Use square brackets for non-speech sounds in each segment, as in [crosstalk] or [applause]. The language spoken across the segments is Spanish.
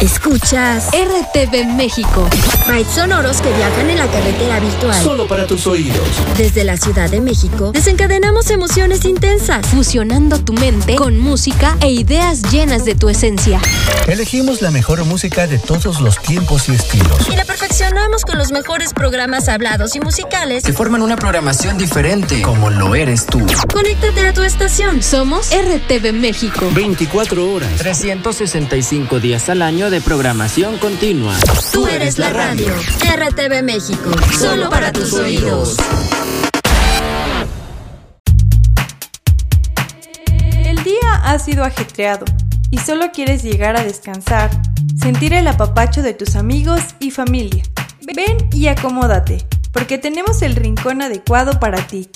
Escuchas RTV México. Bytes sonoros que viajan en la carretera virtual. Solo para tus oídos. Desde la Ciudad de México, desencadenamos emociones intensas, fusionando tu mente con música e ideas llenas de tu esencia. Elegimos la mejor música de todos los tiempos y estilos. Y la perfeccionamos con los mejores programas hablados y musicales que forman una programación diferente, como lo eres tú. Conéctate a tu estación. Somos RTV México. 24 horas. 365 días al año de programación continua. Tú eres la radio. RTV México. Solo para tus oídos. El día ha sido ajetreado y solo quieres llegar a descansar, sentir el apapacho de tus amigos y familia. Ven y acomódate, porque tenemos el rincón adecuado para ti.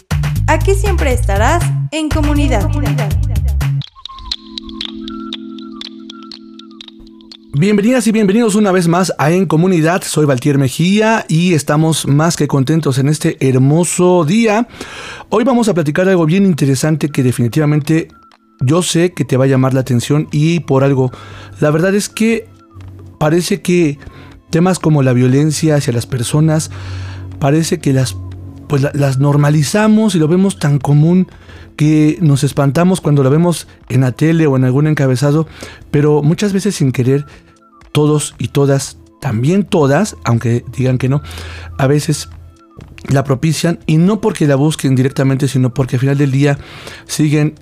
Aquí siempre estarás en comunidad. Bienvenidas y bienvenidos una vez más a En Comunidad. Soy Valtier Mejía y estamos más que contentos en este hermoso día. Hoy vamos a platicar algo bien interesante que definitivamente yo sé que te va a llamar la atención y por algo. La verdad es que parece que temas como la violencia hacia las personas, parece que las pues las normalizamos y lo vemos tan común que nos espantamos cuando lo vemos en la tele o en algún encabezado, pero muchas veces sin querer, todos y todas, también todas, aunque digan que no, a veces la propician y no porque la busquen directamente, sino porque al final del día siguen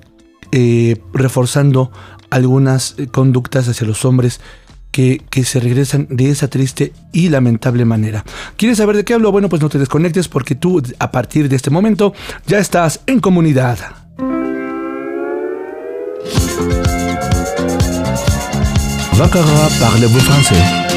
eh, reforzando algunas eh, conductas hacia los hombres que, que, se regresan de esa triste y lamentable manera. ¿Quieres saber de qué hablo? Bueno, pues no te desconectes porque tú a partir de este momento ya estás en comunidad. Parlez-vous français?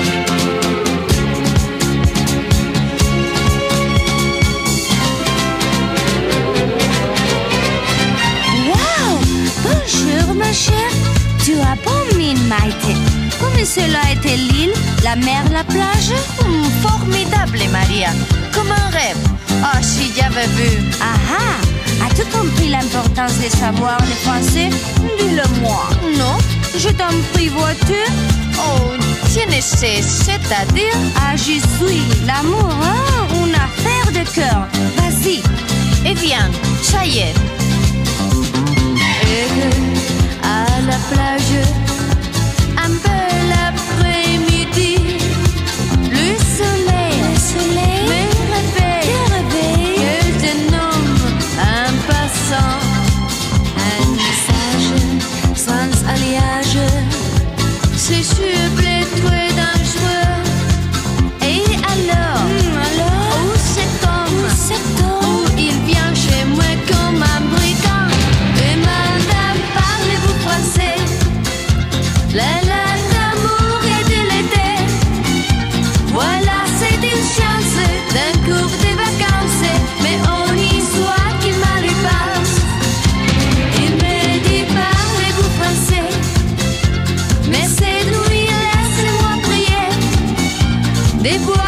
Cela était l'île, la mer, la plage? Hum, Formidable, Maria. Comme un rêve. Oh, si j'avais vu. Ah ah! As-tu compris l'importance de savoir le français? Dis-le-moi. Non? Je t'en prie, vois-tu? Oh, tu ne sais, c'est-à-dire? Ah, je suis l'amour, hein? Une affaire de cœur. Vas-y, et viens, ça y est. Et à la plage, un peu l'après-midi, soleil, le de voir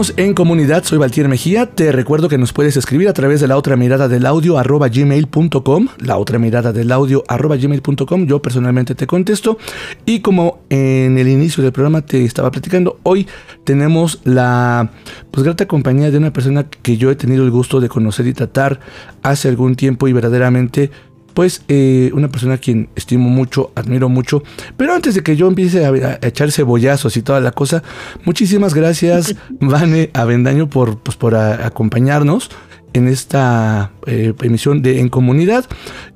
En comunidad, soy Valtier Mejía, te recuerdo que nos puedes escribir a través de la otra mirada del audio arroba gmail.com, la otra mirada del audio arroba gmail.com, yo personalmente te contesto. Y como en el inicio del programa te estaba platicando, hoy tenemos la pues grata compañía de una persona que yo he tenido el gusto de conocer y tratar hace algún tiempo y verdaderamente pues eh, una persona a quien estimo mucho, admiro mucho. Pero antes de que yo empiece a, a echar cebollazos y toda la cosa, muchísimas gracias, [laughs] Vane Avendaño, por, pues, por a- acompañarnos en esta eh, emisión de En Comunidad.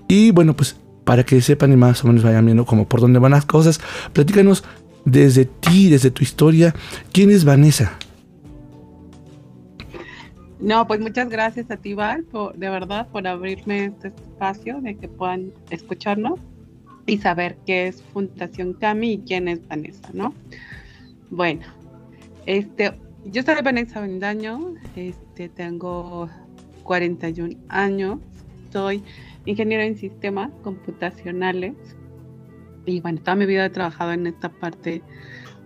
Y bueno, pues para que sepan y más o menos vayan viendo como por dónde van las cosas, platícanos desde ti, desde tu historia, ¿quién es Vanessa? No, pues muchas gracias a ti, Val, por, de verdad, por abrirme este espacio de que puedan escucharnos y saber qué es Fundación Cami y quién es Vanessa, ¿no? Bueno, este, yo soy Vanessa Vendaño, este, tengo 41 años, soy ingeniera en sistemas computacionales y bueno, toda mi vida he trabajado en esta parte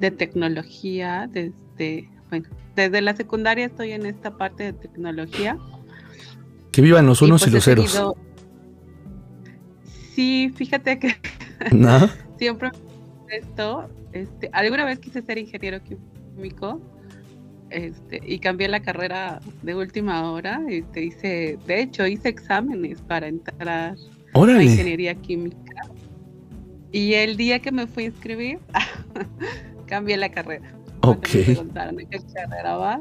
de tecnología desde, bueno, desde la secundaria estoy en esta parte de tecnología. Que vivan los unos y, pues los ceros. Sí, fíjate que [laughs] ¿No? siempre esto, este, alguna vez quise ser ingeniero químico este, y cambié la carrera de última hora. Este, hice, de hecho, hice exámenes para entrar a Órale. ingeniería química. Y el día que me fui a inscribir, [laughs] cambié la carrera. Ok. Me preguntaron de qué carrera vas.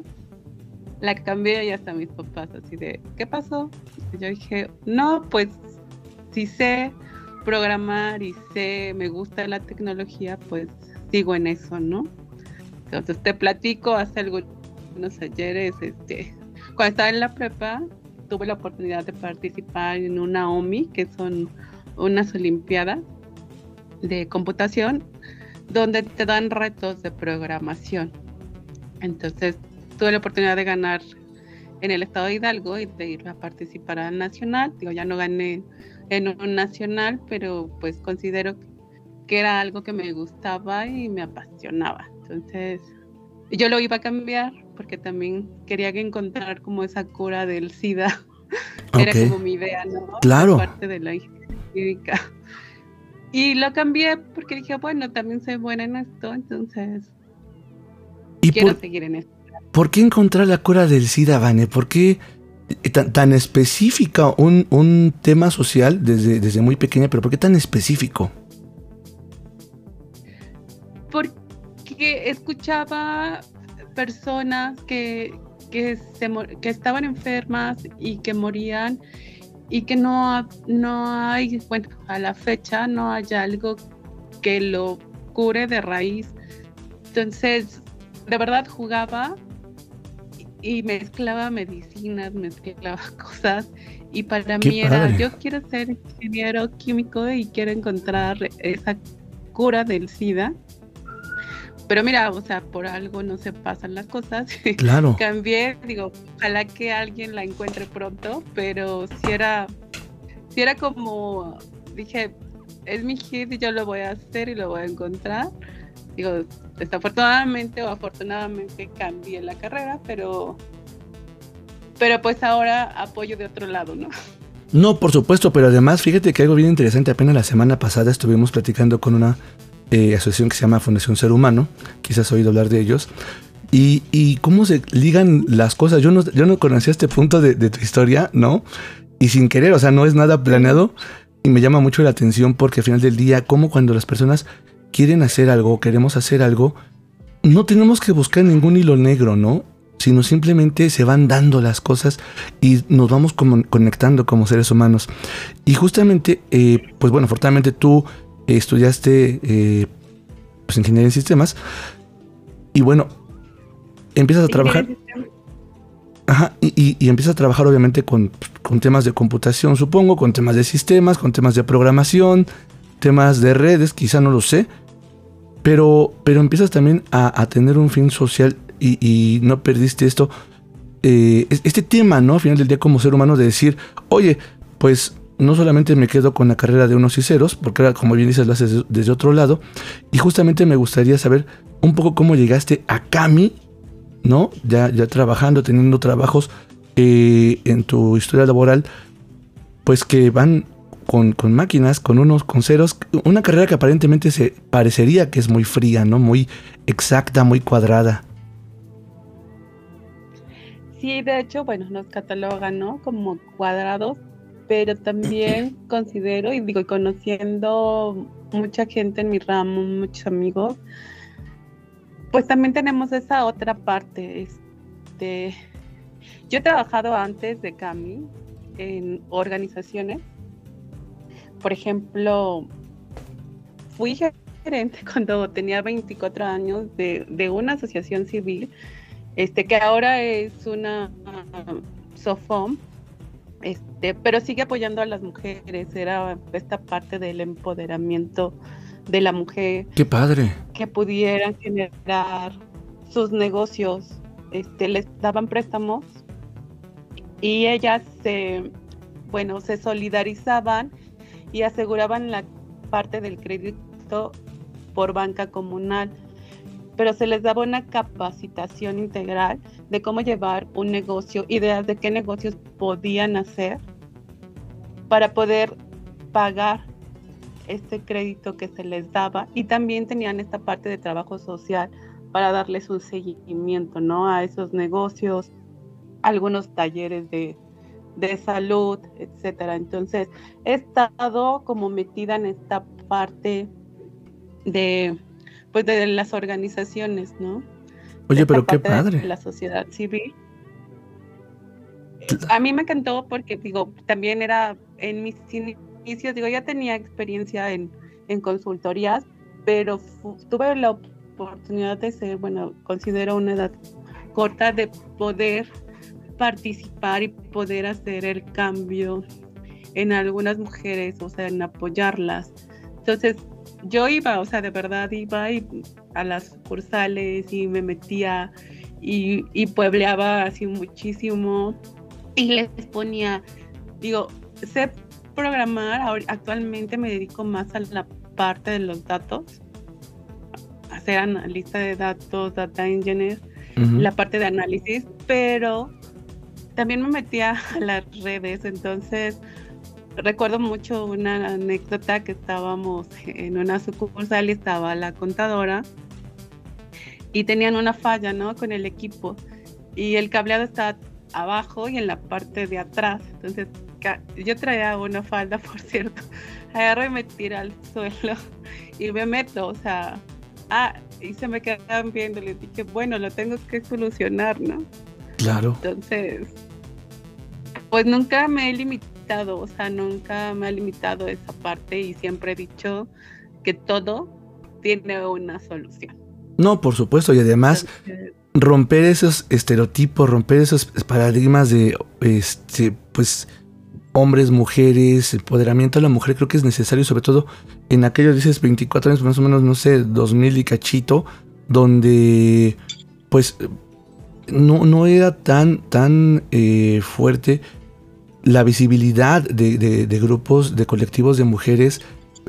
La cambié y hasta mis papás así de, ¿qué pasó? Y yo dije, no, pues si sé programar y sé, me gusta la tecnología, pues sigo en eso, ¿no? Entonces te platico hace algunos ayeres, este, cuando estaba en la prepa, tuve la oportunidad de participar en una OMI, que son unas olimpiadas de computación, donde te dan retos de programación. Entonces tuve la oportunidad de ganar en el estado de Hidalgo y de ir a participar al nacional. Digo, ya no gané en un nacional, pero pues considero que era algo que me gustaba y me apasionaba. Entonces, yo lo iba a cambiar porque también quería que encontrar como esa cura del SIDA. [laughs] Era como mi idea, ¿no? Claro. Parte de la ingeniería. Y lo cambié porque dije, bueno, también soy buena en esto, entonces ¿Y quiero por, seguir en esto. por qué encontrar la cura del SIDA, Vane? ¿Por qué tan, tan específica un, un tema social desde, desde muy pequeña, pero por qué tan específico? Porque escuchaba personas que, que, se, que estaban enfermas y que morían y que no, ha- no hay, bueno, a la fecha no hay algo que lo cure de raíz. Entonces, de verdad jugaba y y mezclaba medicinas, mezclaba [laughs] cosas y para Qué mí era, padre. yo quiero ser ingeniero químico y quiero encontrar esa cura del SIDA. Pero mira, o sea, por algo no se pasan las cosas. [laughs] Claro. Cambié, digo, ojalá que alguien la encuentre pronto, pero si era, si era como, dije, es mi hit y yo lo voy a hacer y lo voy a encontrar. Digo, desafortunadamente o afortunadamente cambié la carrera, pero, pero pues ahora apoyo de otro lado, ¿no? No, por supuesto, pero además, fíjate que algo bien interesante, apenas la semana pasada estuvimos platicando con una eh, asociación que se llama Fundación Ser Humano, quizás has oído hablar de ellos, y, y cómo se ligan las cosas. Yo no, yo no conocía este punto de, de tu historia, ¿no? Y sin querer, o sea, no es nada planeado, y me llama mucho la atención porque al final del día, como cuando las personas quieren hacer algo, queremos hacer algo, no tenemos que buscar ningún hilo negro, ¿no? Sino simplemente se van dando las cosas y nos vamos como conectando como seres humanos. Y justamente, eh, pues bueno, afortunadamente tú estudiaste eh, pues, ingeniería en sistemas y bueno, empiezas a trabajar. Ajá, y, y, empiezas a trabajar obviamente con, con, temas de computación, supongo, con temas de sistemas, con temas de programación, temas de redes, quizá no lo sé, pero, pero empiezas también a, tener un fin social y, no perdiste esto, eh, este tema, ¿no? Al final del día como ser humano de decir, oye, pues no solamente me quedo con la carrera de unos y ceros, porque como bien dices, lo haces desde otro lado, y justamente me gustaría saber un poco cómo llegaste a Cami ¿no? Ya, ya trabajando, teniendo trabajos eh, en tu historia laboral, pues que van con, máquinas, con unos, con ceros, una carrera que aparentemente se parecería que es muy fría, ¿no? Muy exacta, muy cuadrada. Sí, de hecho, bueno, nos catalogan, ¿no? Como cuadrados, pero también considero, y digo, conociendo mucha gente en mi ramo, muchos amigos, pues también tenemos esa otra parte. Este, yo he trabajado antes de Cami en organizaciones. Por ejemplo, fui gerente [laughs] cuando tenía 24 años de, una asociación civil, este, que ahora es una SOFOM, este, pero sigue apoyando a las mujeres. Era esta parte del empoderamiento de la mujer. Qué padre. Que pudieran generar sus negocios, este, les daban préstamos y ellas se, bueno, se solidarizaban y aseguraban la parte del crédito por banca comunal, pero se les daba una capacitación integral de cómo llevar un negocio, ideas de qué negocios podían hacer para poder pagar este crédito que se les daba y también tenían esta parte de trabajo social para darles un seguimiento, ¿no? A esos negocios, algunos talleres de, de salud, etcétera. Entonces, he estado como metida en esta parte de, pues, de las organizaciones, ¿no? Oye, pero qué padre. la sociedad civil. A mí me encantó porque, digo, también era en mis digo, ya tenía experiencia en, en consultorías, pero tuve la oportunidad de ser, bueno, considero una edad corta de poder participar y poder hacer el cambio en algunas mujeres, o sea, en apoyarlas. Entonces, yo iba, o sea, de verdad iba a las sucursales y me metía y, y puebleaba así muchísimo y les ponía, digo, sé programar, actualmente me dedico más a la parte de los datos, hacer analista de datos, data engineer, la parte de análisis, pero también me metía a las redes, entonces recuerdo mucho una anécdota que estábamos en una sucursal y estaba la contadora y tenían una falla, ¿no? Con el equipo y el cableado estaba abajo y en la parte de atrás, entonces yo traía una falda, [laughs] por cierto, agarro y me tira al suelo y me meto, o sea, ah, y se me quedaban viendo, le dije, bueno, lo tengo que solucionar, ¿no? Claro. Entonces, pues nunca me he limitado, o sea, nunca me ha limitado esa parte y siempre he dicho que todo tiene una solución. No, por supuesto, y además romper esos estereotipos, romper esos paradigmas de, este, pues, hombres, mujeres, empoderamiento de la mujer creo que es necesario, sobre todo en aquellos, dices, 24 años, más o menos, no sé, 2000 y cachito, donde pues no, no era tan, tan eh, fuerte la visibilidad de, grupos, de colectivos de mujeres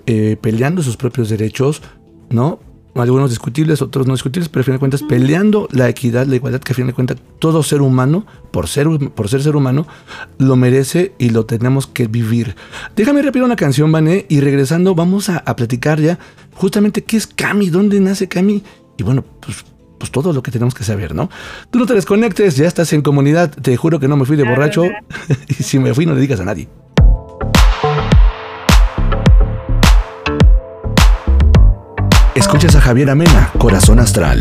eh, peleando sus propios derechos, ¿no? algunos discutibles, otros no discutibles, pero a fin de cuentas peleando la equidad, la igualdad, que a fin de cuentas todo ser humano, por ser, por ser ser humano, lo merece y lo tenemos que vivir. Déjame repetir una canción, Vané, y regresando vamos a, platicar ya justamente qué es Cami, dónde nace Cami, y bueno, pues pues todo lo que tenemos que saber, ¿no? Tú no te desconectes, ya estás en comunidad, te juro que no me fui de borracho [laughs] y si me fui no le digas a nadie. Escuchas a Javier Amena, Corazón Astral.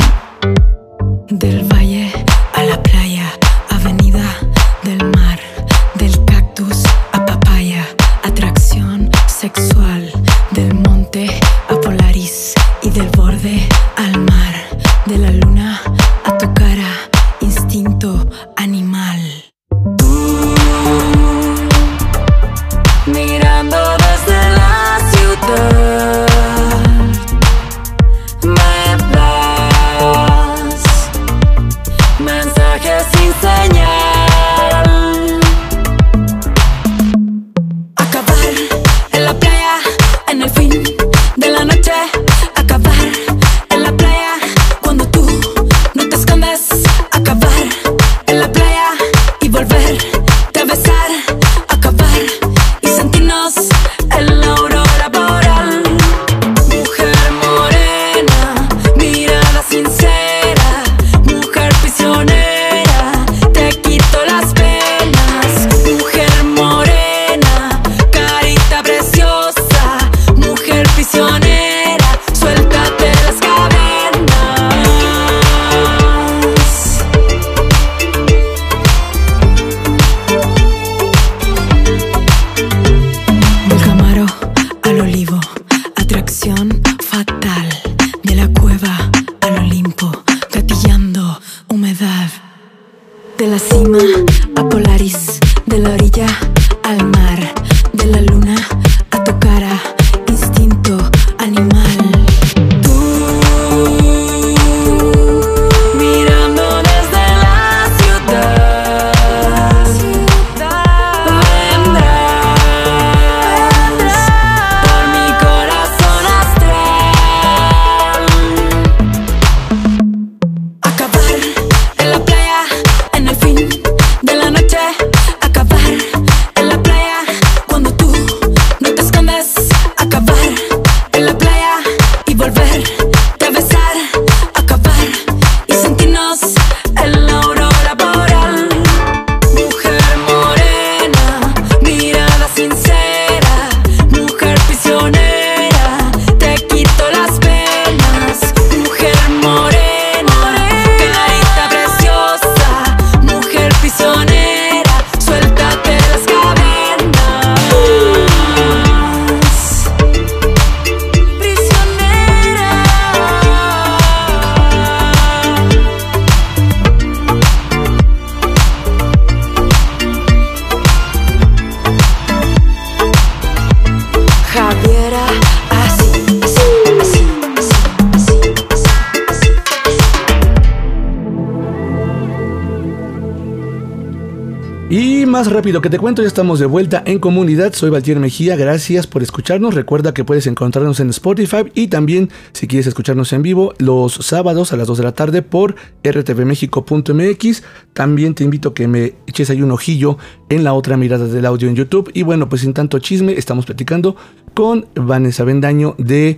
Rápido que te cuento, ya estamos de vuelta en comunidad. Soy Valtier Mejía, gracias por escucharnos. Recuerda que puedes encontrarnos en Spotify y también, si quieres escucharnos en vivo, los sábados a las 2 de la tarde por rtvmexico.mx. También te invito a que me eches ahí un ojillo en la otra mirada del audio en YouTube. Y bueno, pues sin tanto chisme, estamos platicando con Vanessa Bendaño de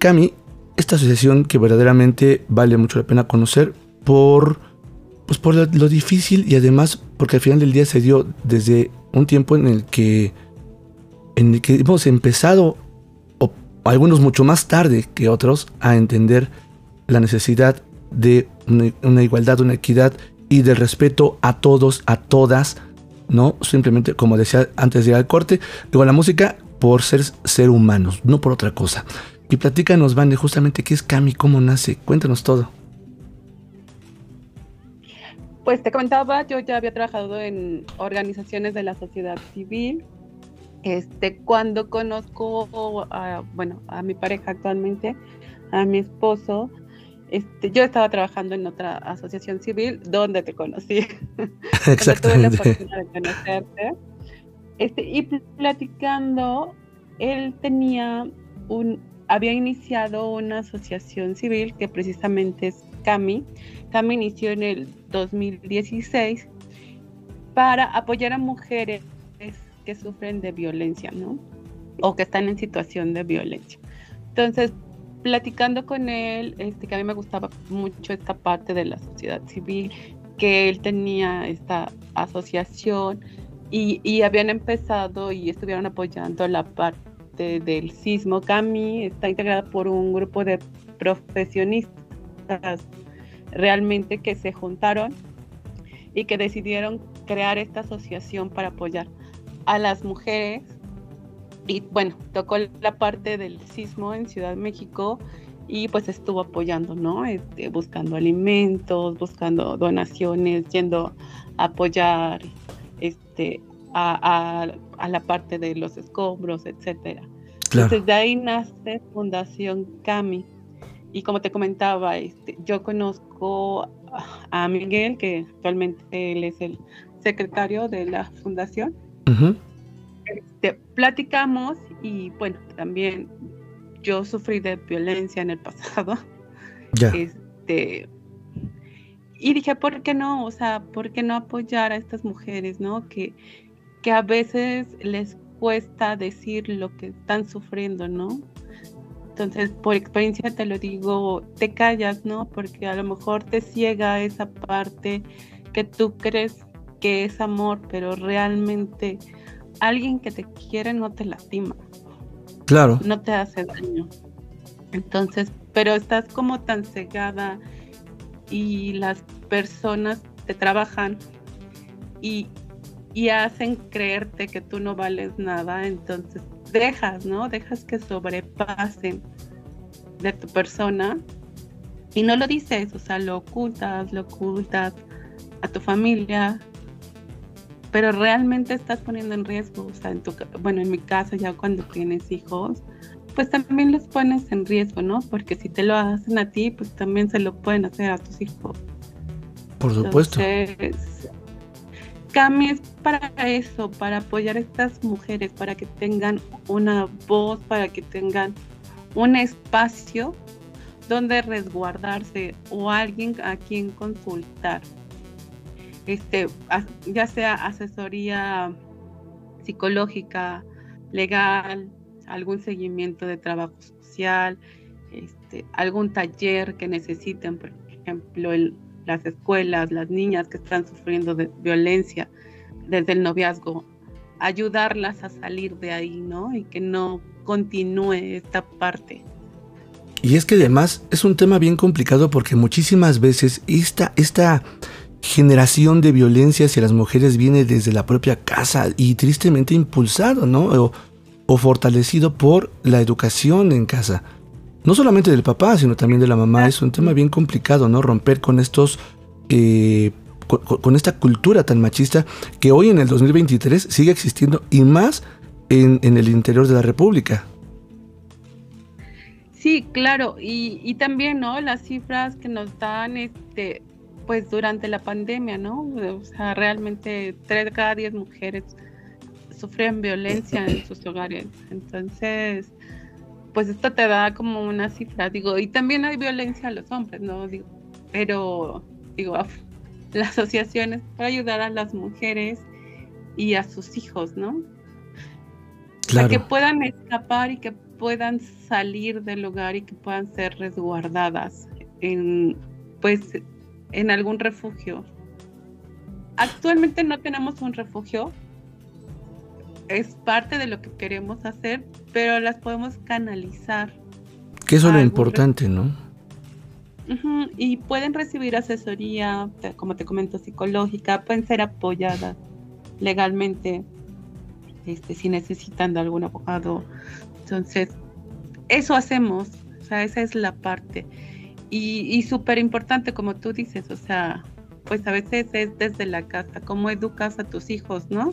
Cami, esta asociación que verdaderamente vale mucho la pena conocer por pues por lo, difícil y además porque al final del día se dio desde un tiempo en el que, en el que hemos empezado, o algunos mucho más tarde que otros, a entender la necesidad de una, igualdad, una equidad y del respeto a todos, a todas, no simplemente como decía antes de ir al corte, digo la música por ser ser humanos, no por otra cosa. Y platícanos, Van, de justamente qué es Cami, cómo nace, cuéntanos todo. Pues te comentaba, yo ya había trabajado en organizaciones de la sociedad civil. Este, cuando conozco a, bueno, a mi pareja actualmente, a mi esposo, este, yo estaba trabajando en otra asociación civil donde te conocí. [laughs] Exactamente. tuve la oportunidad de conocerte. Este, y platicando, él tenía un, había iniciado una asociación civil que precisamente es CAMI. CAMI inició en el 2016 para apoyar a mujeres que sufren de violencia, ¿no? O que están en situación de violencia. Entonces, platicando con él, este, que a mí me gustaba mucho esta parte de la sociedad civil, que él tenía esta asociación y, y habían empezado y estuvieron apoyando la parte del sismo. CAMI está integrada por un grupo de profesionistas realmente que se juntaron y que decidieron crear esta asociación para apoyar a las mujeres. Y bueno, tocó la parte del sismo en Ciudad de México y pues estuvo apoyando, ¿no? Este, buscando alimentos, buscando donaciones, yendo a apoyar este, a, la parte de los escombros, etcétera. Entonces de ahí nace Fundación Cami. Y como te comentaba, este, yo conozco a Miguel, que actualmente él es el secretario de la fundación. Este, platicamos y bueno, también yo sufrí de violencia en el pasado. Este, y dije, ¿por qué no? O sea, ¿por qué no apoyar a estas mujeres, no? Que, que a veces les cuesta decir lo que están sufriendo, ¿no? Entonces, por experiencia te lo digo, te callas, ¿no? Porque a lo mejor te ciega esa parte que tú crees que es amor, pero realmente alguien que te quiere no te lastima. Claro. No te hace daño. Entonces, pero estás como tan cegada y las personas te trabajan y, y hacen creerte que tú no vales nada, entonces dejas, ¿no? Dejas que sobrepasen de tu persona y no lo dices, o sea, lo ocultas, lo ocultas a tu familia, pero realmente estás poniendo en riesgo, o sea, en tu, bueno, en mi caso ya cuando tienes hijos, pues también los pones en riesgo, ¿no? Porque si te lo hacen a ti, pues también se lo pueden hacer a tus hijos. Por supuesto. Entonces, Cami es para eso, para apoyar a estas mujeres, para que tengan una voz, para que tengan un espacio donde resguardarse o alguien a quien consultar. Este, ya sea asesoría psicológica, legal, algún seguimiento de trabajo social, este, algún taller que necesiten, por ejemplo, las escuelas, las niñas que están sufriendo de violencia desde el noviazgo, ayudarlas a salir de ahí, ¿no? Y que no continúe esta parte. Y es que además es un tema bien complicado porque muchísimas veces esta, esta generación de violencia hacia las mujeres viene desde la propia casa y tristemente impulsado, ¿no? O, fortalecido por la educación en casa. No solamente del papá, sino también de la mamá. Es un tema bien complicado, ¿no? Romper con estos... Eh, con, esta cultura tan machista que hoy en el 2023 sigue existiendo y más en, el interior de la República. Sí, claro, y, y, también, ¿no? Las cifras que nos dan este, pues durante la pandemia, ¿no? O sea, realmente tres cada diez mujeres sufren violencia en sus hogares. Entonces, pues esto te da como una cifra, digo, y también hay violencia a los hombres, ¿no? Digo, pero, digo, la asociación es para ayudar a las mujeres y a sus hijos, ¿no? Para que puedan escapar y que puedan salir del hogar y que puedan ser resguardadas en, pues, en algún refugio. Actualmente no tenemos un refugio, es parte de lo que queremos hacer, pero las podemos canalizar. Que eso es lo importante, ¿no? Y pueden recibir asesoría, como te comento, psicológica, pueden ser apoyadas legalmente este, si necesitan de algún abogado. Entonces, eso hacemos, o sea, esa es la parte. Y, súper importante, como tú dices, o sea, pues a veces es desde la casa, cómo educas a tus hijos, ¿no?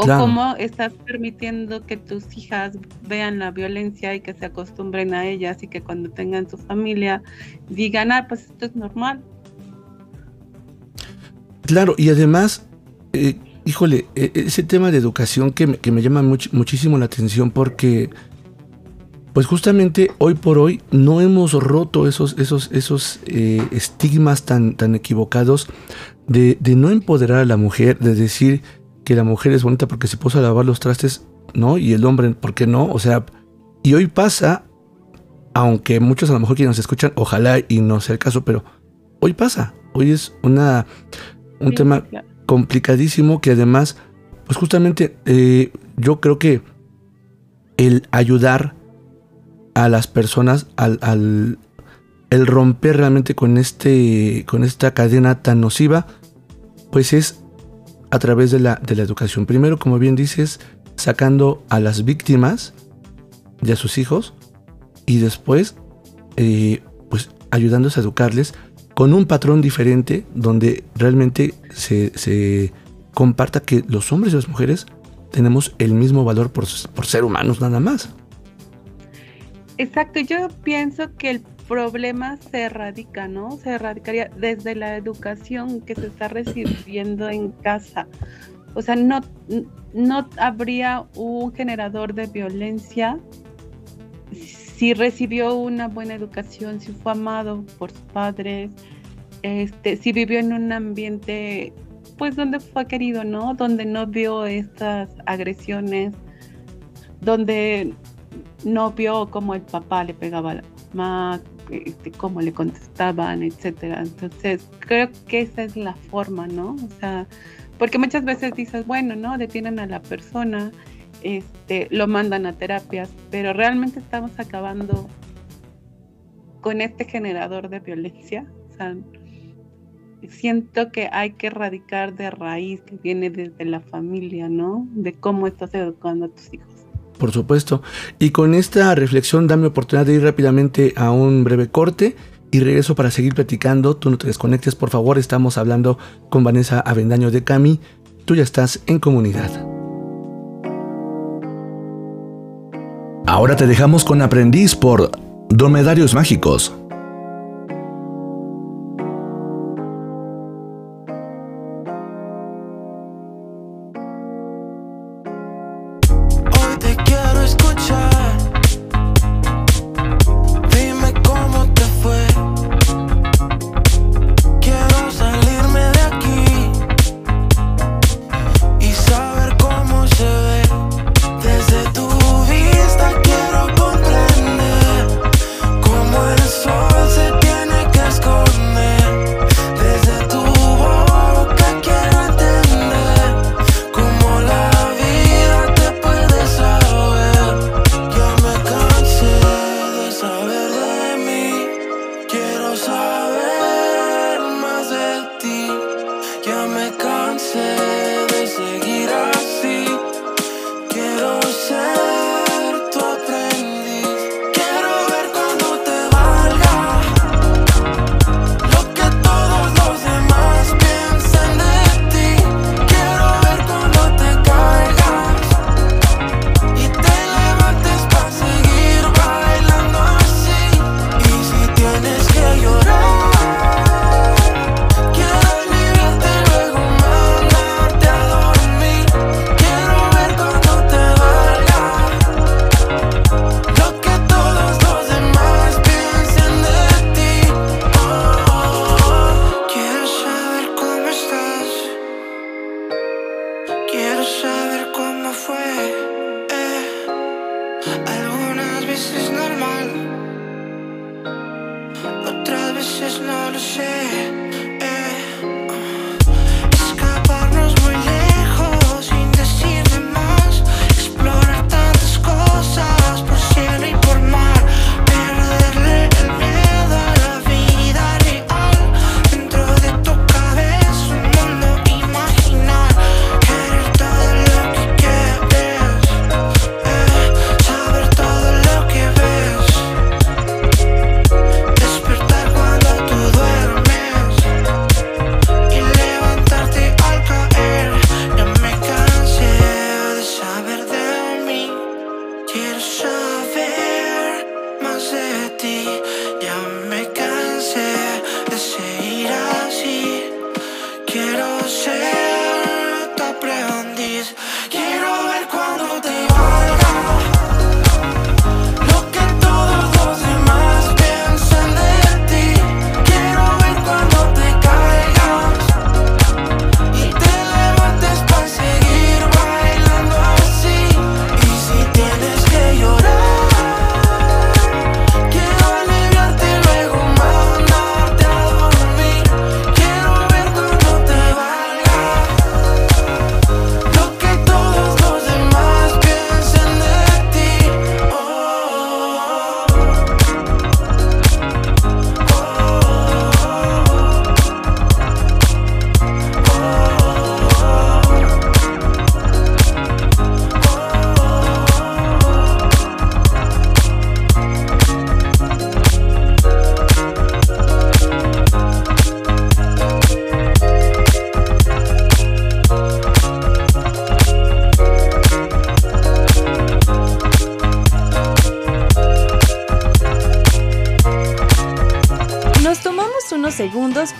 O cómo estás permitiendo que tus hijas vean la violencia y que se acostumbren a ellas y que cuando tengan su familia digan, ah, pues esto es normal. Claro, y además, eh, híjole, e, ese tema de educación que me, llama muchísimo la atención porque pues justamente hoy por hoy no hemos roto esos, esos, esos eh, estigmas tan, tan equivocados de, no empoderar a la mujer, de decir que la mujer es bonita porque se puso a lavar los trastes, ¿no? Y el hombre, ¿por qué no? O sea, y hoy pasa, aunque muchos a lo mejor que nos escuchan, ojalá y no sea el caso, pero hoy pasa. Hoy es una, un tema complicadísimo que además, pues justamente eh, yo creo que el ayudar a las personas al, el romper realmente con, este, con esta cadena tan nociva, pues es a través de la, de la educación. Primero, como bien dices, sacando a las víctimas y a sus hijos y después eh, pues a educarles con un patrón diferente donde realmente se, se, comparta que los hombres y las mujeres tenemos el mismo valor por, por ser humanos nada más. Exacto, yo pienso que el problema se erradica, ¿no? Se erradicaría desde la educación que se está recibiendo en casa. O sea, no, no habría un generador de violencia si recibió una buena educación, si fue amado por sus padres, este, si vivió en un ambiente, pues donde fue querido, ¿no? Donde no vio estas agresiones, donde no vio cómo el papá le pegaba a la mamá, este, cómo le contestaban, etcétera. Entonces, creo que esa es la forma, ¿no? O sea, porque muchas veces dices, bueno, ¿no? Detienen a la persona, este, lo mandan a terapias, pero realmente estamos acabando con este generador de violencia. O sea, siento que hay que erradicar de raíz que viene desde la familia, ¿no? De cómo estás educando a tus hijos. Por supuesto. Y con esta reflexión dame oportunidad de ir rápidamente a un breve corte y regreso para seguir platicando. Tú no te desconectes, por favor. Estamos hablando con Vanessa Avendaño de Cami. Tú ya estás en comunidad. Ahora te dejamos con Aprendiz por Dromedarios Mágicos.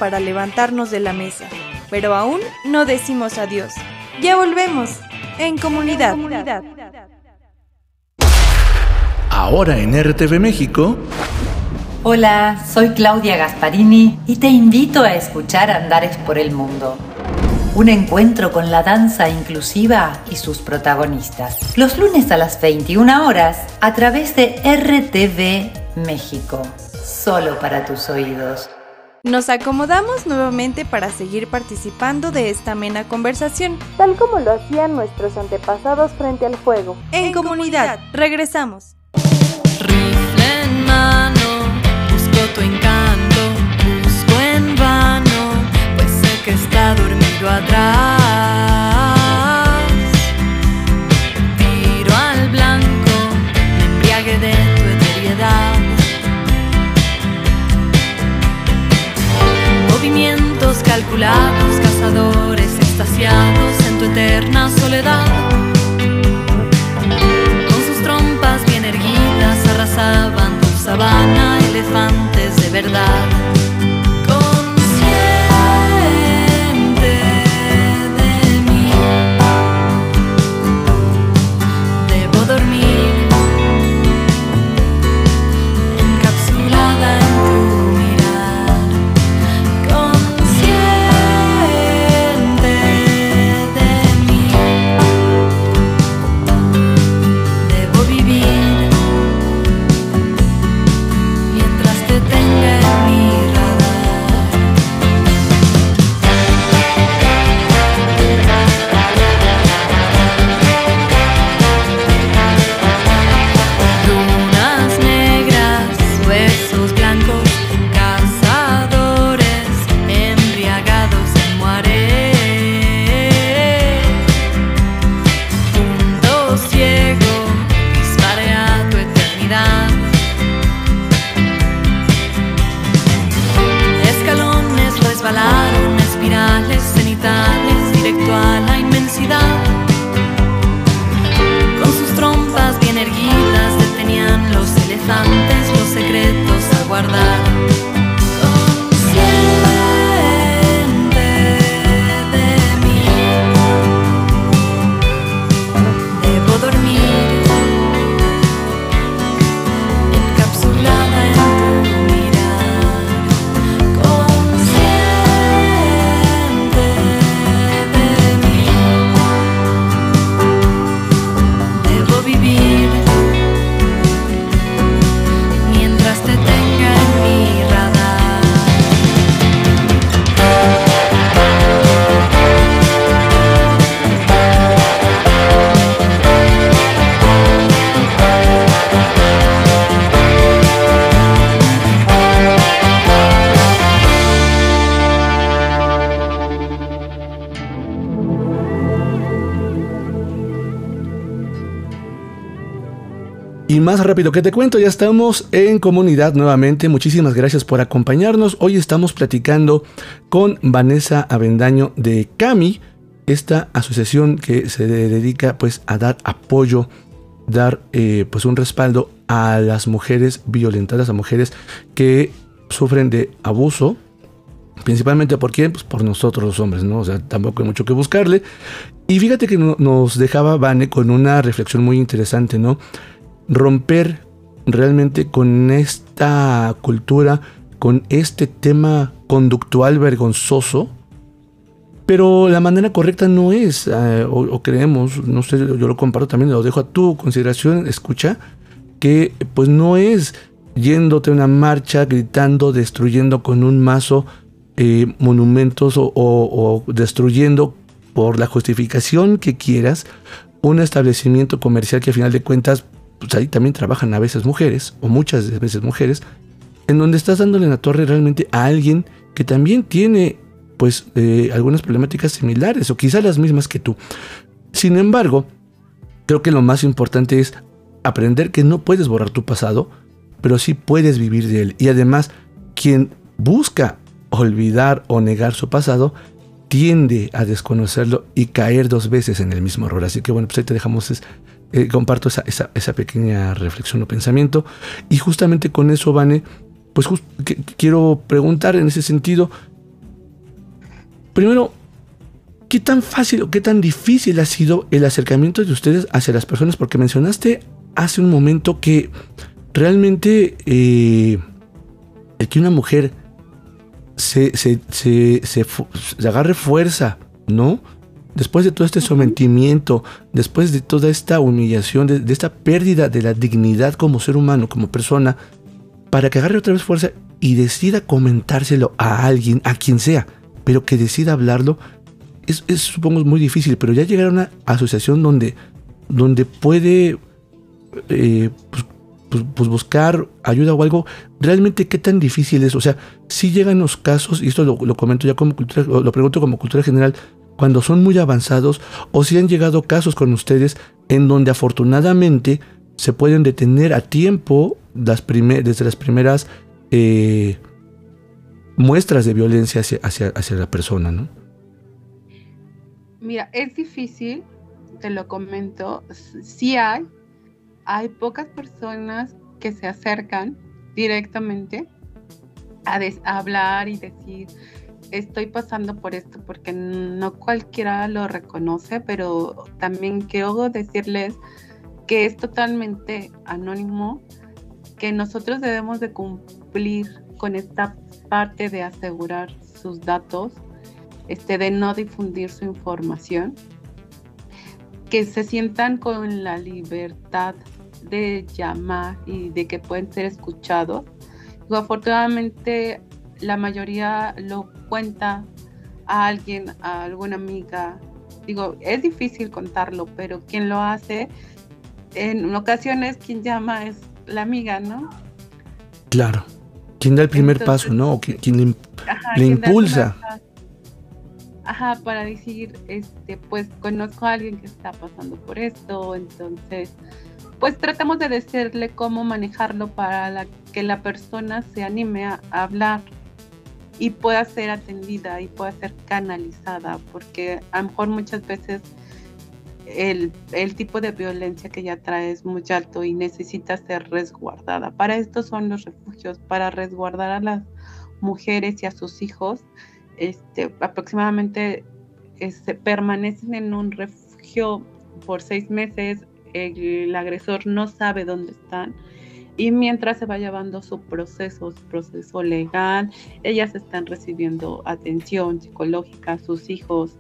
Para levantarnos de la mesa, pero aún no decimos adiós. Ya volvemos en comunidad. Ahora en RTV México. Hola, soy Claudia Gasparini y te invito a escuchar Andares por el Mundo. Un encuentro con la danza inclusiva y sus protagonistas. Los lunes a las 21 horas a través de RTV México. Solo para tus oídos. Nos acomodamos nuevamente para seguir participando de esta amena conversación, tal como lo hacían nuestros antepasados frente al fuego. En, comunidad, regresamos. Rifle en mano, busco tu encanto, busco en vano, pues sé que está dormido atrás. Tiro al blanco, me embriague de tu eteriedad. Movimientos calculados, cazadores extasiados en tu eterna soledad. Con sus trompas bien erguidas arrasaban tu sabana, elefantes de verdad. Más rápido que te cuento, ya estamos en comunidad nuevamente. Muchísimas gracias por acompañarnos. Hoy estamos platicando con Vanessa Avendaño de CAMI, esta asociación que se dedica pues a dar apoyo, dar eh, pues un respaldo a las mujeres violentadas, a mujeres que sufren de abuso. Principalmente por quién? Pues por nosotros los hombres, ¿no? O sea, tampoco hay mucho que buscarle. Y fíjate que no- nos dejaba Vane con una reflexión muy interesante, ¿no? Romper realmente con esta cultura, con este tema conductual vergonzoso, pero la manera correcta no es, eh, o, creemos, no sé, yo lo comparto también, lo dejo a tu consideración, escucha, que pues no es yéndote a una marcha, gritando, destruyendo con un mazo eh, monumentos o, o- o destruyendo por la justificación que quieras un establecimiento comercial que a final de cuentas pues ahí también trabajan a veces mujeres, o muchas veces mujeres, en donde estás dándole la torre realmente a alguien que también tiene pues eh, algunas problemáticas similares o quizás las mismas que tú. Sin embargo, creo que lo más importante es aprender que no puedes borrar tu pasado, pero sí puedes vivir de él. Y además, quien busca olvidar o negar su pasado, tiende a desconocerlo y caer dos veces en el mismo error. Así que bueno, pues ahí te dejamos, eh, comparto esa, esa- pequeña reflexión o pensamiento. Y justamente con eso, Vane, pues quiero preguntar en ese sentido, primero, ¿qué tan fácil o qué tan difícil ha sido el acercamiento de ustedes hacia las personas? Porque mencionaste hace un momento que realmente eh, que una mujer se, se, se, se agarre fuerza, ¿no? Después de todo este sometimiento, después de toda esta humillación, de, esta pérdida de la dignidad como ser humano, como persona, para que agarre otra vez fuerza y decida comentárselo a alguien, a quien sea, pero que decida hablarlo, es, supongo muy difícil, pero ya llegar a una asociación donde, donde puede eh, pues, pues, pues, buscar ayuda o algo, realmente qué tan difícil es. O sea, si llegan los casos, y esto lo, lo comento ya como cultura, lo pregunto como cultura general, cuando son muy avanzados o si han llegado casos con ustedes en donde afortunadamente se pueden detener a tiempo las desde las primeras eh, muestras de violencia hacia, hacia, la persona, ¿no? Mira, es difícil, te lo comento, sí hay, hay pocas personas que se acercan directamente a hablar y decir, estoy pasando por esto porque no cualquiera lo reconoce, pero también quiero decirles que es totalmente anónimo, que nosotros debemos de cumplir con esta parte de asegurar sus datos, este, de no difundir su información, que se sientan con la libertad de llamar y de que pueden ser escuchados. afortunadamente la mayoría lo cuenta a alguien, a alguna amiga. Digo, es difícil contarlo, pero quien lo hace, en ocasiones quien llama es la amiga, ¿no? Claro. Quien da el primer paso, ¿no? O quien, le, impulsa. Ajá, para decir, este, pues conozco a alguien que está pasando por esto, entonces, pues tratamos de decirle cómo manejarlo para que la persona se anime a hablar y pueda ser atendida y pueda ser canalizada, porque a lo mejor muchas veces el, tipo de violencia que ella trae es muy alto y necesita ser resguardada. Para esto son los refugios, para resguardar a las mujeres y a sus hijos. Este, aproximadamente este, permanecen en un refugio por seis meses, el agresor no sabe dónde están y mientras se va llevando su proceso, su proceso legal, ellas están recibiendo atención psicológica, sus hijos,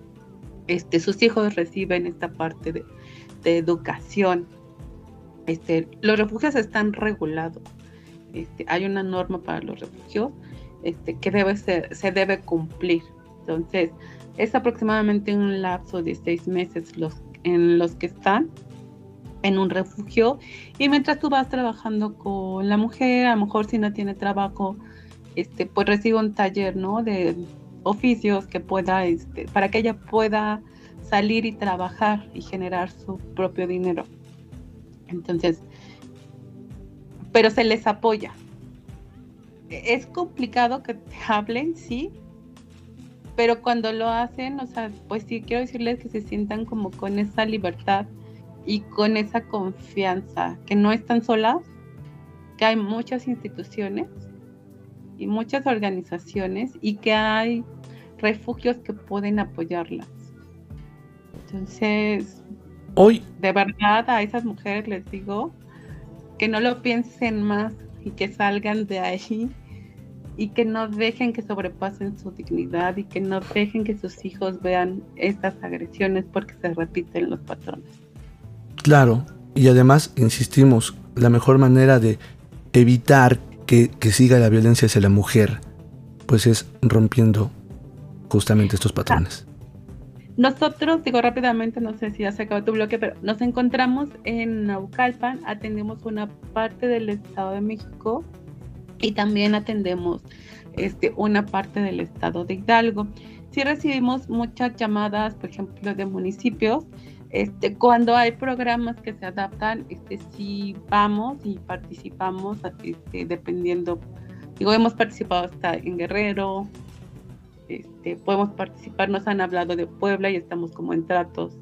este, sus hijos reciben esta parte de, educación. Este, los refugios están regulados. Este, hay una norma para los refugios este, que debe se debe cumplir. Entonces, es aproximadamente un lapso de seis meses los, en los que están en un refugio y mientras tú vas trabajando con la mujer, a lo mejor si no tiene trabajo, este, pues recibe un taller, ¿no? De oficios que pueda, este, para que ella pueda salir y trabajar y generar su propio dinero. Entonces, pero se les apoya. Es complicado que te [laughs] hablen, sí, pero cuando lo hacen, o sea, pues sí quiero decirles que se sientan como con esa libertad y con esa confianza, que no están solas, que hay muchas instituciones y muchas organizaciones y que hay refugios que pueden apoyarlas. Entonces, hoy de verdad a esas mujeres les digo que no lo piensen más y que salgan de ahí y que no dejen que sobrepasen su dignidad y que no dejen que sus hijos vean estas agresiones porque se repiten los patrones. Claro, y además, insistimos, la mejor manera de evitar que, siga la violencia hacia la mujer, pues es rompiendo justamente estos patrones. Nosotros, digo rápidamente, no sé si ya se acabó tu bloque, pero nos encontramos en Naucalpan, atendemos una parte del Estado de México y también atendemos este, una parte del Estado de Hidalgo. Sí recibimos muchas llamadas, por ejemplo, de municipios este, cuando hay programas que se adaptan, este, sí vamos y participamos, este, dependiendo, digo, hemos participado hasta en Guerrero, este, podemos participar, nos han hablado de Puebla y estamos como en tratos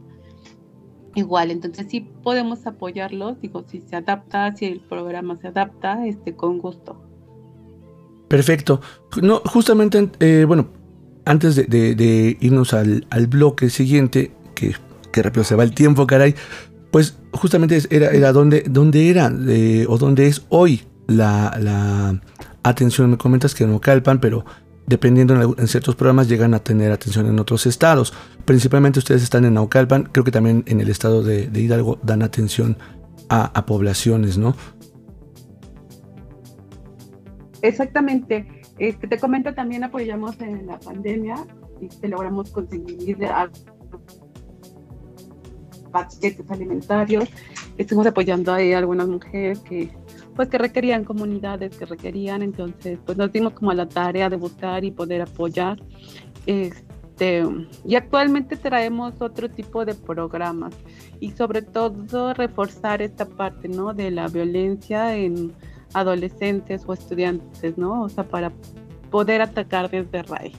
igual, entonces sí podemos apoyarlos, digo, si se adapta, si el programa se adapta, este, con gusto. Perfecto. No, justamente, eh, bueno, antes de, irnos al, bloque siguiente, que, que rápido se va el tiempo, caray, pues justamente era, era donde, donde era o donde es hoy la, atención. Me comentas que no calpan, pero dependiendo en, ciertos programas llegan a tener atención en otros estados. Principalmente ustedes están en Naucalpan, creo que también en el estado de, Hidalgo dan atención a, poblaciones, ¿no? Exactamente. Este, te comento, también apoyamos en la pandemia y logramos conseguir paquetes alimentarios. Estuvimos apoyando ahí a algunas mujeres que pues que requerían comunidades, que requerían, entonces pues nos dimos como a la tarea de buscar y poder apoyar. Este, y actualmente traemos otro tipo de programas y sobre todo reforzar esta parte, ¿no? De la violencia en adolescentes o estudiantes, ¿no? O sea, para poder atacar desde raíz.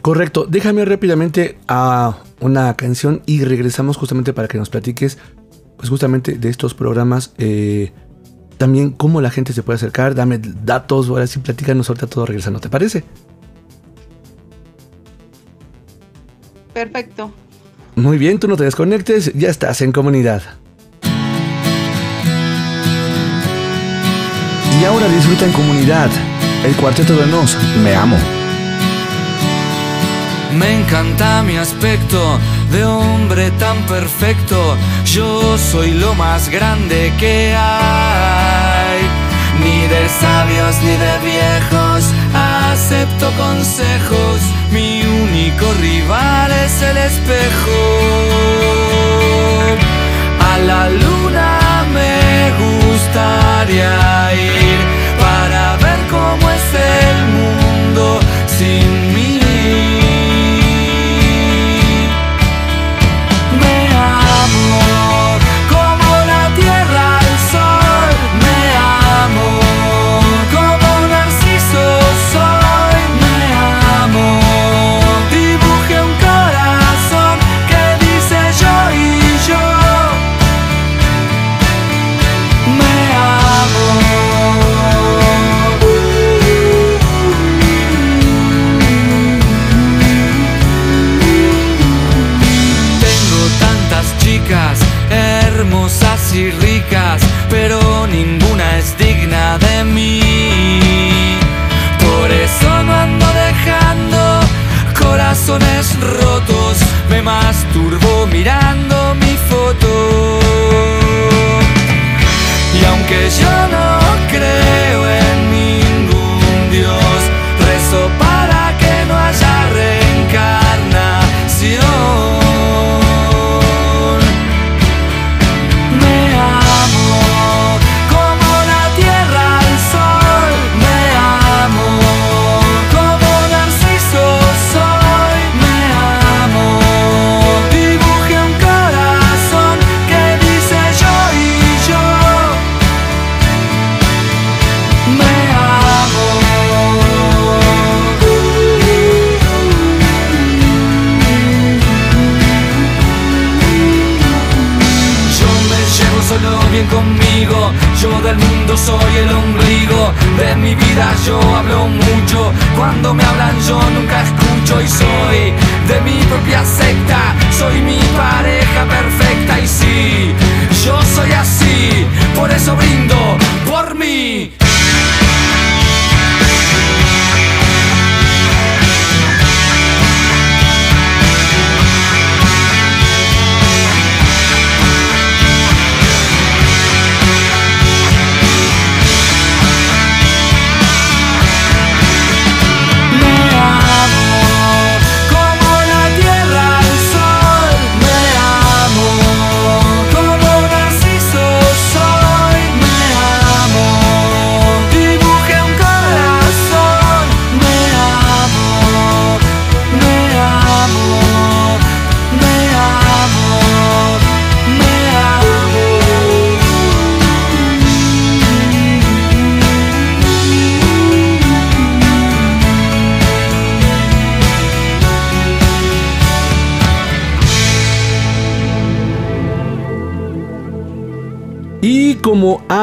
Correcto, déjame rápidamente a una canción y regresamos justamente para que nos platiques, pues justamente de estos programas eh, también cómo la gente se puede acercar, dame datos, ahora sí platícanos ahorita todo regresando, ¿te parece? Perfecto. Muy bien, tú no te desconectes, ya estás en comunidad. Y ahora disfruta en comunidad el cuarteto de Nos, Me Amo. Me encanta mi aspecto de hombre tan perfecto. Yo soy lo más grande que hay. Ni de sabios ni de viejos acepto consejos. Mi único rival es el espejo. A la luna me gustaría ir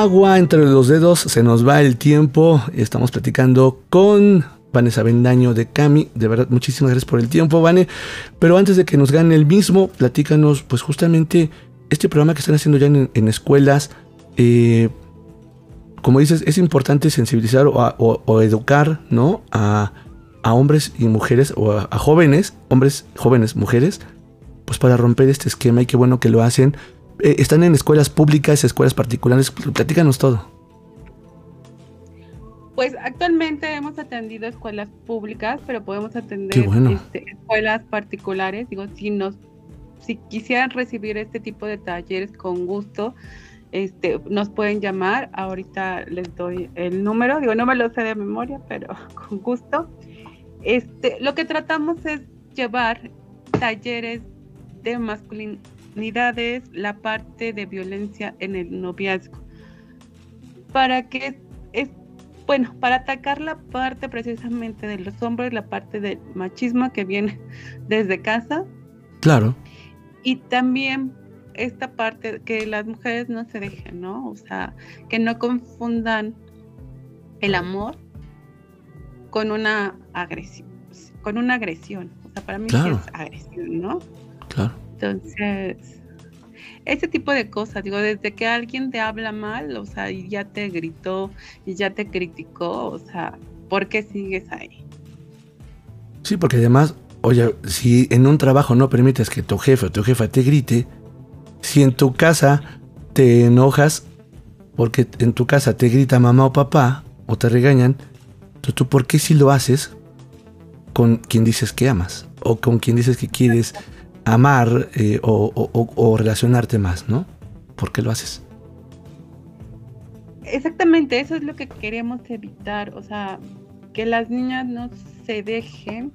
agua entre los dedos, se nos va el tiempo. Estamos platicando con Vanessa Bendaño de Cami. De verdad, muchísimas gracias por el tiempo, Vane. Pero antes de que nos gane el mismo, platícanos, pues justamente este programa que están haciendo ya en, escuelas. Eh, como dices, es importante sensibilizar o, educar, ¿no? A, hombres y mujeres, o a, jóvenes, hombres, jóvenes, mujeres, pues para romper este esquema y qué bueno que lo hacen. Eh, están en escuelas públicas, escuelas particulares, platícanos todo. Pues actualmente hemos atendido escuelas públicas, pero podemos atender este, escuelas particulares. Digo, si nos, si quisieran recibir este tipo de talleres con gusto, este, nos pueden llamar. Ahorita les doy el número. Digo, no me lo sé de memoria, pero [laughs] con gusto. Este, lo que tratamos es llevar talleres de masculinidades, la parte de violencia en el noviazgo, para que es bueno, para atacar la parte precisamente de los hombres, la parte del machismo que viene [laughs] desde casa. Claro. Y también esta parte que las mujeres no se dejen, ¿no? O sea, que no confundan el amor con una agresión, con una agresión. O sea, para mí es agresión, ¿no? Claro. Entonces, ese tipo de cosas, digo, desde que alguien te habla mal, o sea, y ya te gritó y ya te criticó, o sea, ¿por qué sigues ahí? Sí, porque además, oye, si en un trabajo no permites que tu jefe o tu jefa te grite, si en tu casa te enojas porque en tu casa te grita mamá o papá o te regañan, entonces tú por qué si lo haces con quien dices que amas o con quien dices que quieres amar eh, o, relacionarte más, ¿no? ¿Por qué lo haces? Exactamente, eso es lo que queremos evitar, o sea, que las niñas no se dejen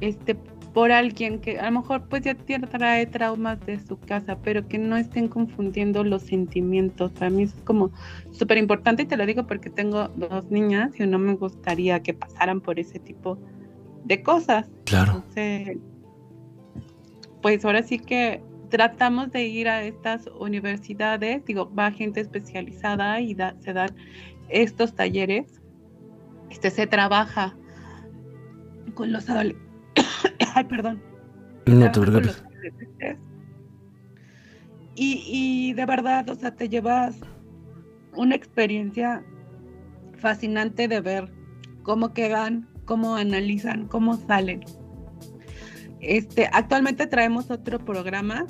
este por alguien que a lo mejor pues ya trae traumas de su casa, pero que no estén confundiendo los sentimientos. Para mí es como súper importante y te lo digo porque tengo dos niñas y no me gustaría que pasaran por ese tipo de cosas. Claro pues ahora sí que tratamos de ir a estas universidades, digo, va gente especializada y se dan estos talleres. Este se trabaja con los adolescentes. [coughs] Ay, perdón. No te preocupes. Y, y de verdad, o sea, te llevas una experiencia fascinante de ver cómo quedan, cómo analizan, cómo salen. Este, actualmente traemos otro programa,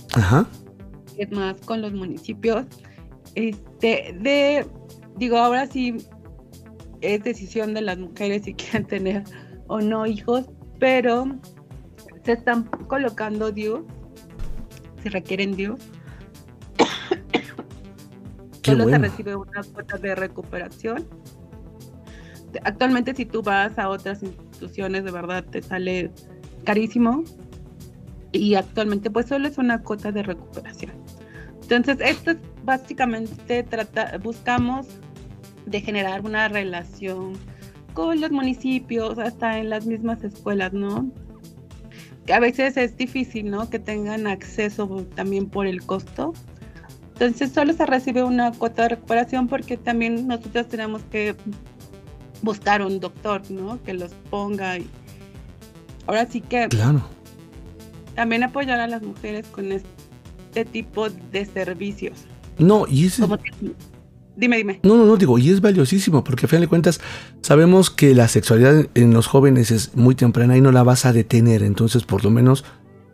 que es más con los municipios. Este, de, digo, ahora sí es decisión de las mujeres si [laughs] quieren tener o no hijos, pero se están colocando Dios, si requieren Dios. [coughs] Solo se recibe una cuota de recuperación. Actualmente si tú vas a otras instituciones, de verdad te sale carísimo y actualmente pues solo es una cuota de recuperación. Entonces, esto es básicamente trata, buscamos de generar una relación con los municipios, hasta en las mismas escuelas, ¿no? Que a veces es difícil, ¿no? Que tengan acceso también por el costo. Entonces, solo se recibe una cuota de recuperación porque también nosotros tenemos que buscar un doctor, ¿no? Que los ponga y ahora sí que claro también apoyar a las mujeres con este tipo de servicios. No, y es... Dime, dime. No, no, no, digo, y es valiosísimo, porque a fin de cuentas sabemos que la sexualidad en los jóvenes es muy temprana y no la vas a detener. Entonces, por lo menos,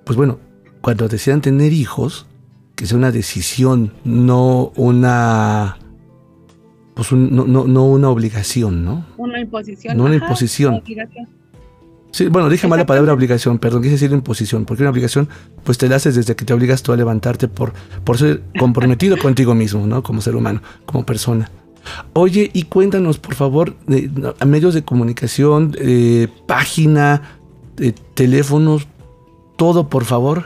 pues bueno, cuando desean tener hijos, que sea una decisión, no una. Pues no, no, una obligación, ¿no? Una imposición. No una imposición. Sí, bueno, dije mal la palabra obligación, perdón, quise decir imposición, porque una obligación, pues te la haces desde que te obligas tú a levantarte por, por ser comprometido contigo mismo, ¿no? Como ser humano, como persona. Oye, y cuéntanos, por favor, de, a medios de comunicación, eh, página, teléfonos, todo, por favor.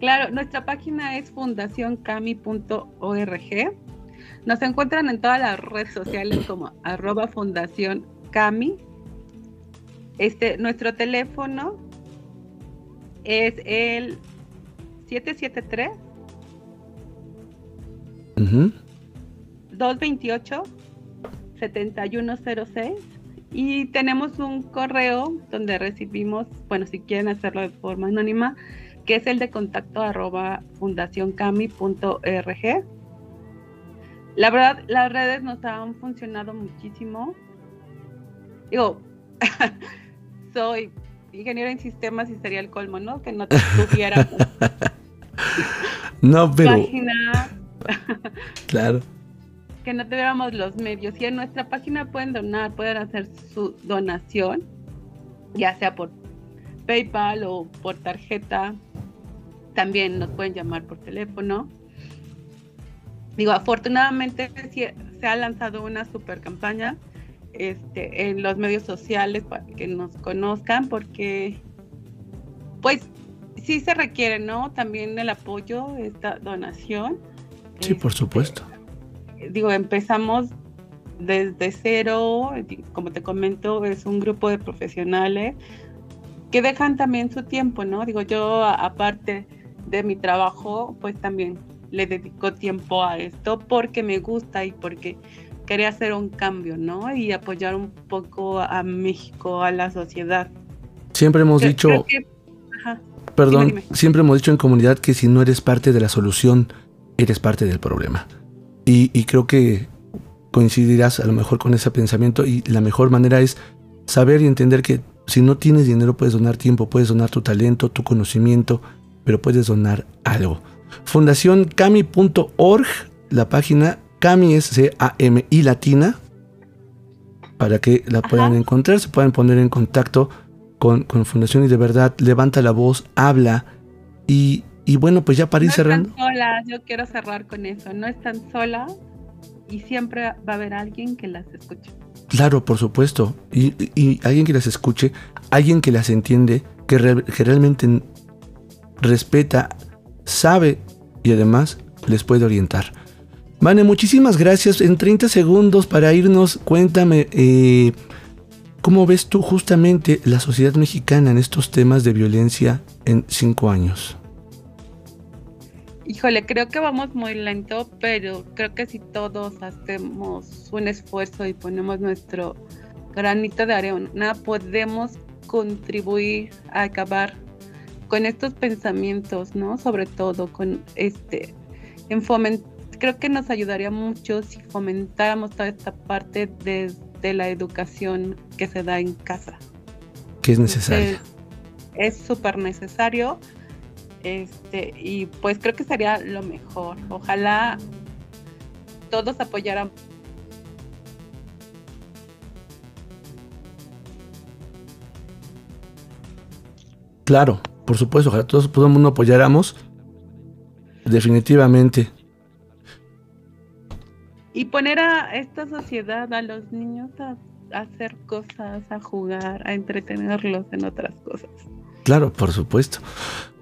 Claro, nuestra página es fundacioncami.org. Nos encuentran en todas las redes sociales como arroba fundación este, nuestro teléfono es el 773 228 7106 Y tenemos un correo donde recibimos, bueno, si quieren hacerlo de forma anónima, que es el de contacto arroba fundacioncami.org. La verdad, las redes nos han funcionado muchísimo. Digo, [laughs] soy ingeniero en sistemas y sería el colmo, ¿no? Que no tuviéramos [laughs] no, pero... página. [laughs] claro. Que no tuviéramos los medios. Y en nuestra página pueden donar, pueden hacer su donación, ya sea por PayPal o por tarjeta. También nos pueden llamar por teléfono. Digo, afortunadamente se ha lanzado una super campaña este, en los medios sociales para que nos conozcan, porque pues sí se requiere, ¿no? También el apoyo, esta donación. Sí, por Este, supuesto. Digo, empezamos desde cero, como te comento, es un grupo de profesionales que dejan también su tiempo, ¿no? Digo, yo aparte de mi trabajo, pues también le dedico tiempo a esto porque me gusta y porque quería hacer un cambio, ¿no? Y apoyar un poco a México, a la sociedad. Siempre hemos Creo- dicho, creo que- ajá. perdón, dime, dime. siempre hemos dicho en comunidad que si no eres parte de la solución, eres parte del problema. Y, y creo que coincidirás a lo mejor con ese pensamiento y la mejor manera es saber y entender que si no tienes dinero puedes donar tiempo, puedes donar tu talento, tu conocimiento, pero puedes donar algo. Fundacioncami.org, la página Cami es C-A-M-I latina, para que la puedan encontrar, se puedan poner en contacto con, con Fundación y de verdad levanta la voz, habla y, y bueno, pues ya para ir no cerrando. están solas, yo quiero cerrar con eso, no están solas y siempre va a haber alguien que las escuche. Claro, por supuesto. Y, y alguien que las escuche, alguien que las entiende, que, re- que realmente respeta, sabe y además les puede orientar. Vane, muchísimas gracias. En 30 segundos para irnos, cuéntame, eh, ¿cómo ves tú justamente la sociedad mexicana en estos temas de violencia en cinco años? Híjole, creo que vamos muy lento, pero creo que si todos hacemos un esfuerzo y ponemos nuestro granito de arena, podemos contribuir a acabar con estos pensamientos, ¿no? Sobre todo con este, en foment creo que nos ayudaría mucho si fomentáramos toda esta parte desde la educación que se da en casa. Que es necesario. Es súper necesario. Este, y pues creo que sería lo mejor. Ojalá todos apoyaran. Claro, por supuesto, ojalá todos todo el mundo apoyáramos. Definitivamente. Y poner a esta sociedad, a los niños a, hacer cosas, a jugar, a entretenerlos en otras cosas. Claro, por supuesto.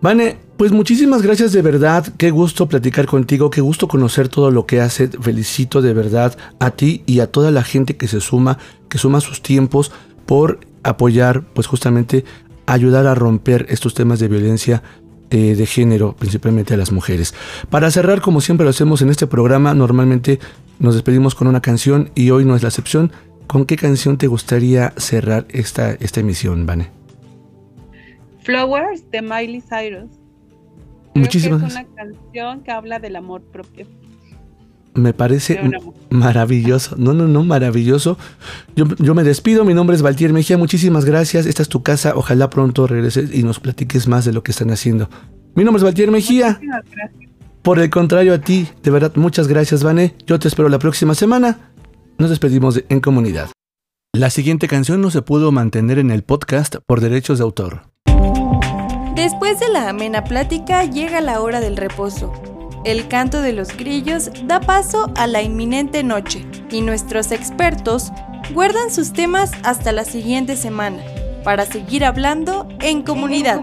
Vane, pues muchísimas gracias de verdad. Qué gusto platicar contigo, qué gusto conocer todo lo que hace. Felicito de verdad a ti y a toda la gente que se suma, que suma sus tiempos por apoyar, pues justamente ayudar a romper estos temas de violencia eh, de género, principalmente a las mujeres. Para cerrar, como siempre lo hacemos en este programa, normalmente nos despedimos con una canción y hoy no es la excepción. ¿Con qué canción te gustaría cerrar esta, esta emisión, Vane? Flowers de Miley Cyrus. Muchísimas que es gracias. una canción que habla del amor propio. Me parece maravilloso. No, no, no, maravilloso. Yo, yo me despido. Mi nombre es Valtier Mejía. Muchísimas gracias. Esta es tu casa. Ojalá pronto regreses y nos platiques más de lo que están haciendo. Mi nombre es Valtier Mejía. Por el contrario a ti, de verdad, muchas gracias, Vane. Yo te espero la próxima semana. Nos despedimos de- en comunidad. La siguiente canción no se pudo mantener en el podcast por derechos de autor. Después de la amena plática llega la hora del reposo. El canto de los grillos da paso a la inminente noche y nuestros expertos guardan sus temas hasta la siguiente semana para seguir hablando en comunidad.